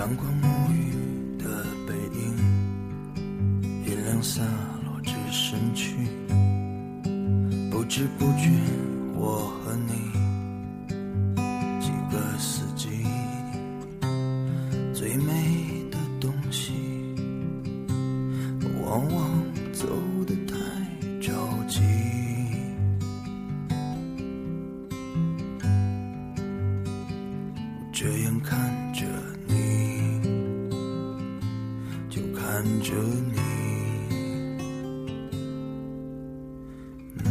阳光沐浴的背影，月亮洒落至身躯，不知不觉我和你几个四季，最美的东西，往往走得太着急。这样看着你，看着你。嗯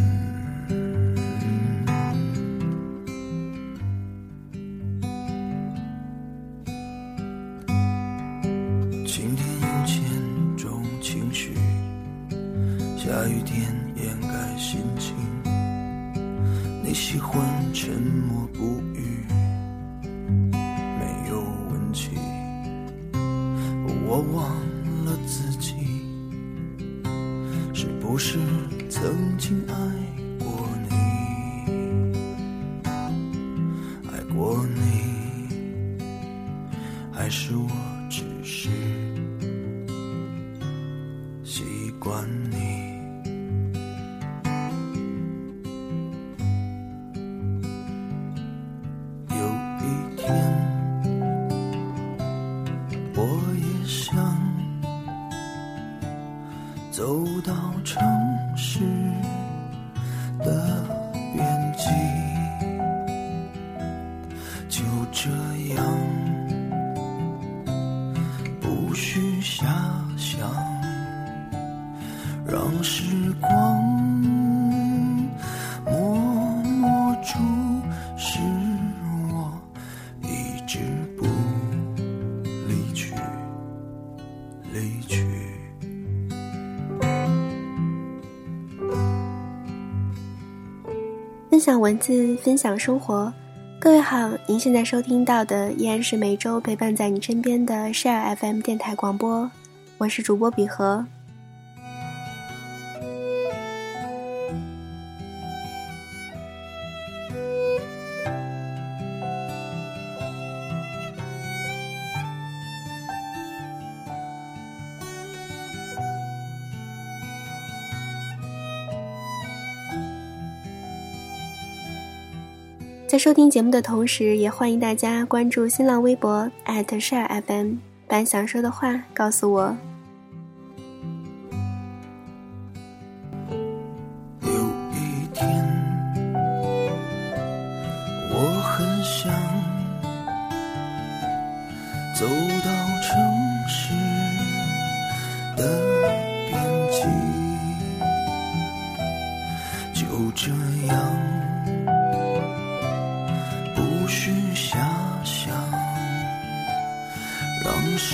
晴天有千种情绪，下雨天掩盖心情。你喜欢沉默不语。没有温情，我忘了自己是不是曾经爱走到城市的边际，分享文字，分享生活。各位好，您现在收听到的依然是每周陪伴在你身边的 Share FM 电台广播，我是主播比和。在收听节目的同时，也欢迎大家关注新浪微博 @ShareFM，把想说的话告诉我。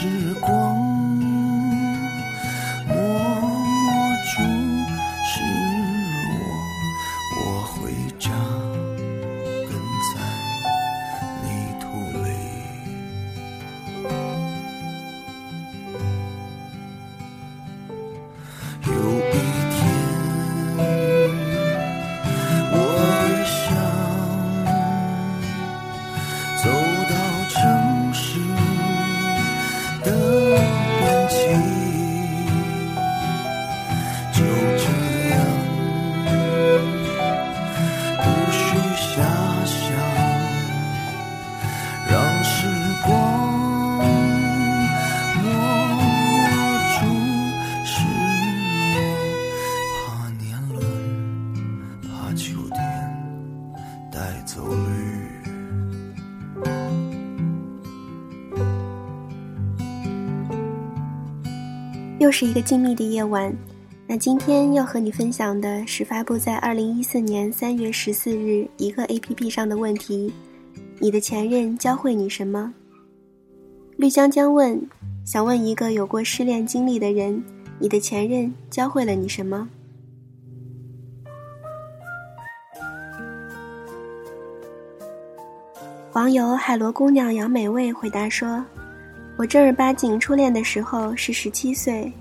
时光。又是一个静谧的夜晚，那今天要和你分享的是发布在二零一四年三月十四日一个 A P P 上的问题：你的前任教会你什么？绿江江问：想问一个有过失恋经历的人，你的前任教会了你什么？网友海螺姑娘杨美味回答说：“我正儿八经初恋的时候是十七岁，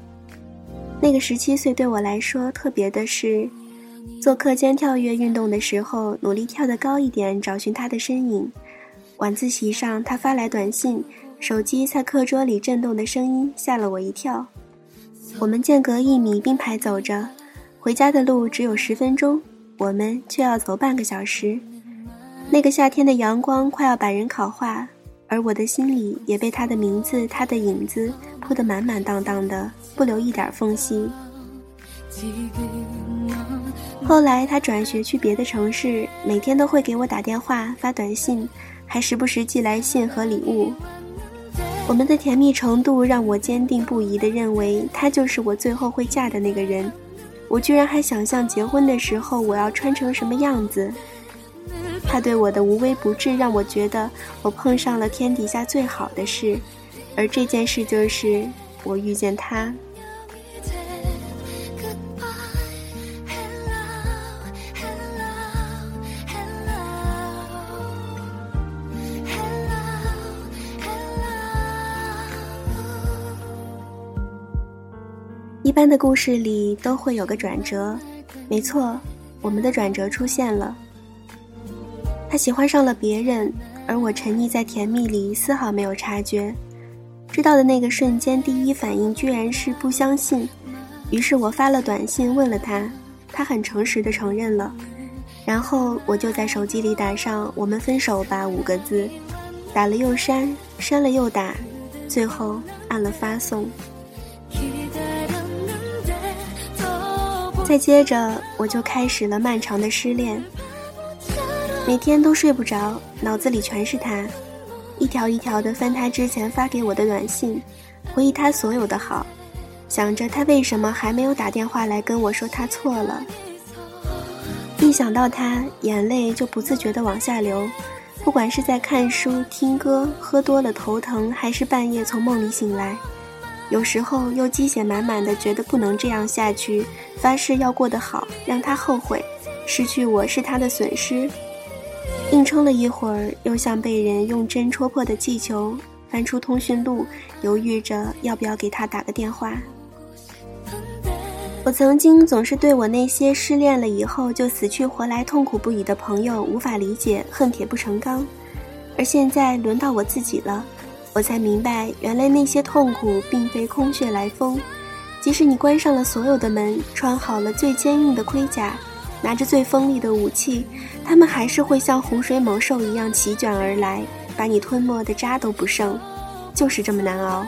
那个十七岁对我来说特别的是，做课间跳跃运动的时候，努力跳得高一点，找寻他的身影。晚自习上，他发来短信，手机在课桌里震动的声音吓了我一跳。我们间隔一米并排走着，回家的路只有十分钟，我们却要走半个小时。那个夏天的阳光快要把人烤化，而我的心里也被他的名字、他的影子铺得满满当当的，不留一点缝隙。后来他转学去别的城市，每天都会给我打电话、发短信，还时不时寄来信和礼物。我们的甜蜜程度让我坚定不移地认为他就是我最后会嫁的那个人。我居然还想象结婚的时候我要穿成什么样子。他对我的无微不至让我觉得我碰上了天底下最好的事，而这件事就是我遇见他。一般的故事里都会有个转折，没错，我们的转折出现了。他喜欢上了别人，而我沉溺在甜蜜里，丝毫没有察觉。知道的那个瞬间，第一反应居然是不相信。于是我发了短信问了他，他很诚实的承认了。然后我就在手机里打上“我们分手吧”五个字，打了又删，删了又打，最后按了发送。再接着，我就开始了漫长的失恋，每天都睡不着，脑子里全是他，一条一条的翻他之前发给我的短信，回忆他所有的好，想着他为什么还没有打电话来跟我说他错了。一想到他，眼泪就不自觉的往下流，不管是在看书、听歌、喝多了头疼，还是半夜从梦里醒来。有时候又鸡血满满的，觉得不能这样下去，发誓要过得好，让他后悔，失去我是他的损失。硬撑了一会儿，又像被人用针戳破的气球，翻出通讯录，犹豫着要不要给他打个电话。我曾经总是对我那些失恋了以后就死去活来、痛苦不已的朋友无法理解，恨铁不成钢，而现在轮到我自己了。我才明白，原来那些痛苦并非空穴来风。即使你关上了所有的门，穿好了最坚硬的盔甲，拿着最锋利的武器，他们还是会像洪水猛兽一样席卷而来，把你吞没的渣都不剩。就是这么难熬。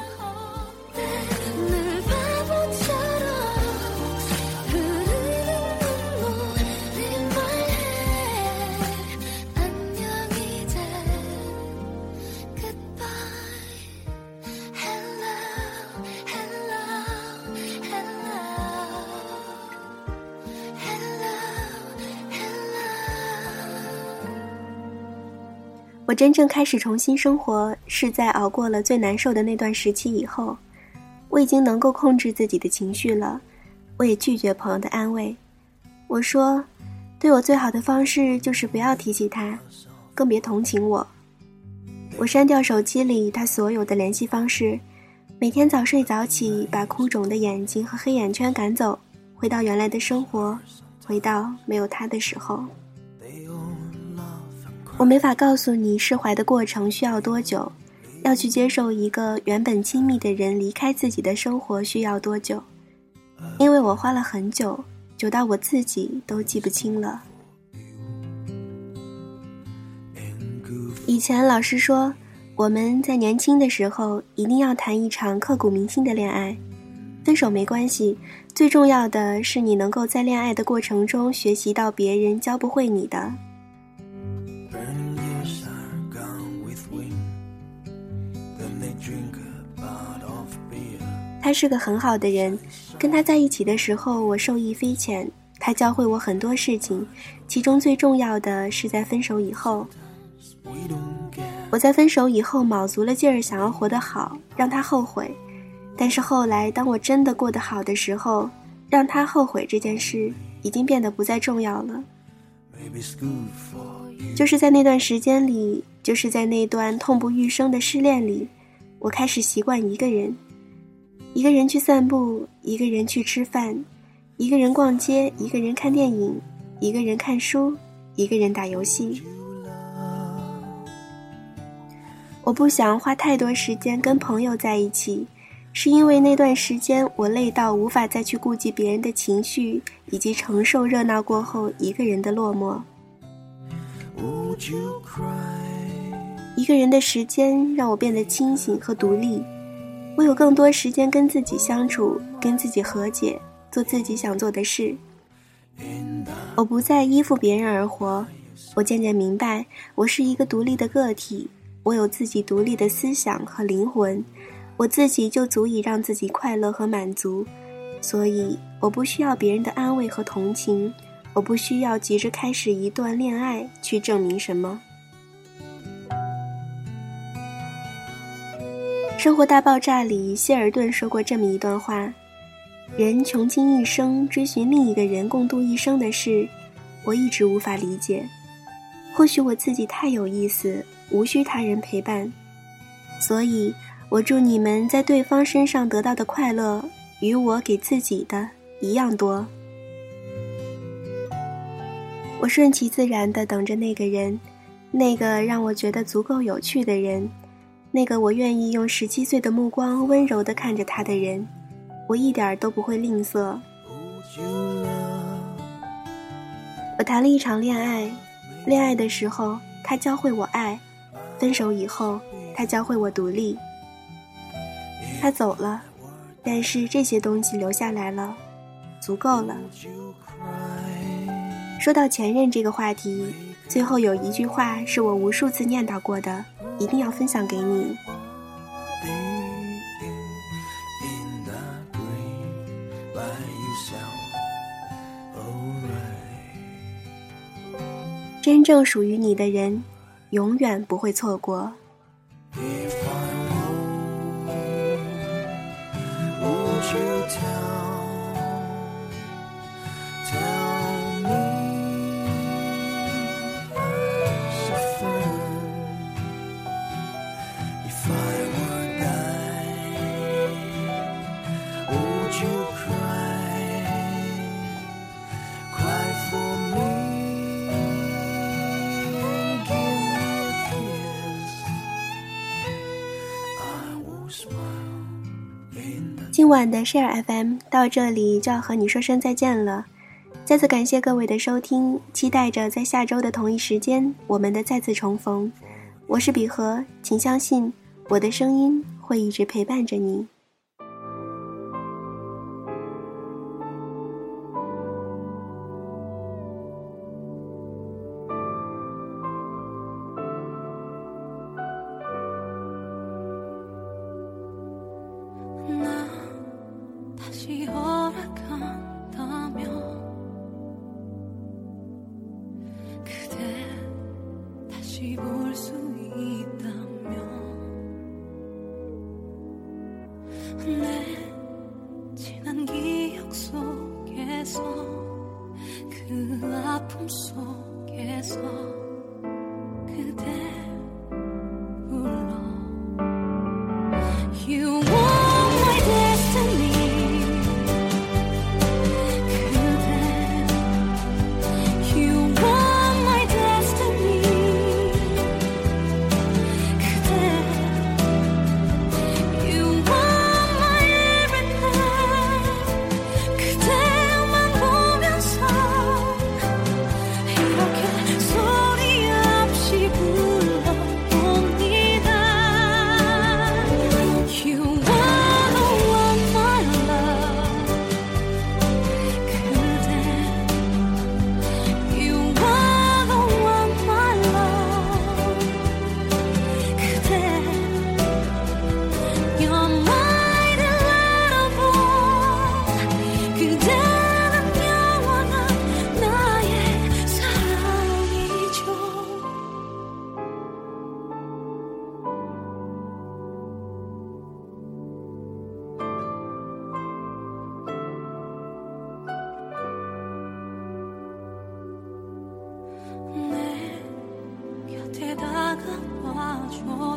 我真正开始重新生活，是在熬过了最难受的那段时期以后。我已经能够控制自己的情绪了，我也拒绝朋友的安慰。我说，对我最好的方式就是不要提起他，更别同情我。我删掉手机里他所有的联系方式，每天早睡早起，把哭肿的眼睛和黑眼圈赶走，回到原来的生活，回到没有他的时候。我没法告诉你释怀的过程需要多久，要去接受一个原本亲密的人离开自己的生活需要多久，因为我花了很久，久到我自己都记不清了。以前老师说，我们在年轻的时候一定要谈一场刻骨铭心的恋爱，分手没关系，最重要的是你能够在恋爱的过程中学习到别人教不会你的。他是个很好的人，跟他在一起的时候，我受益匪浅。他教会我很多事情，其中最重要的是在分手以后。我在分手以后卯足了劲儿想要活得好，让他后悔。但是后来，当我真的过得好的时候，让他后悔这件事已经变得不再重要了。就是在那段时间里，就是在那段痛不欲生的失恋里，我开始习惯一个人。一个人去散步，一个人去吃饭，一个人逛街，一个人看电影，一个人看书，一个人打游戏。我不想花太多时间跟朋友在一起，是因为那段时间我累到无法再去顾及别人的情绪，以及承受热闹过后一个人的落寞。一个人的时间让我变得清醒和独立，我有更多时间跟自己相处，跟自己和解，做自己想做的事。我不再依附别人而活，我渐渐明白，我是一个独立的个体。我有自己独立的思想和灵魂，我自己就足以让自己快乐和满足，所以我不需要别人的安慰和同情，我不需要急着开始一段恋爱去证明什么。《生活大爆炸》里，希尔顿说过这么一段话：“人穷尽一生追寻另一个人共度一生的事，我一直无法理解。或许我自己太有意思。”无需他人陪伴，所以我祝你们在对方身上得到的快乐，与我给自己的一样多。我顺其自然的等着那个人，那个让我觉得足够有趣的人，那个我愿意用十七岁的目光温柔的看着他的人，我一点都不会吝啬。我谈了一场恋爱，恋爱的时候，他教会我爱。分手以后，他教会我独立。他走了，但是这些东西留下来了，足够了。说到前任这个话题，最后有一句话是我无数次念叨过的，一定要分享给你。真正属于你的人。永远不会错过。今晚的 Share FM 到这里就要和你说声再见了，再次感谢各位的收听，期待着在下周的同一时间我们的再次重逢。我是比和，请相信我的声音会一直陪伴着你。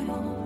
more.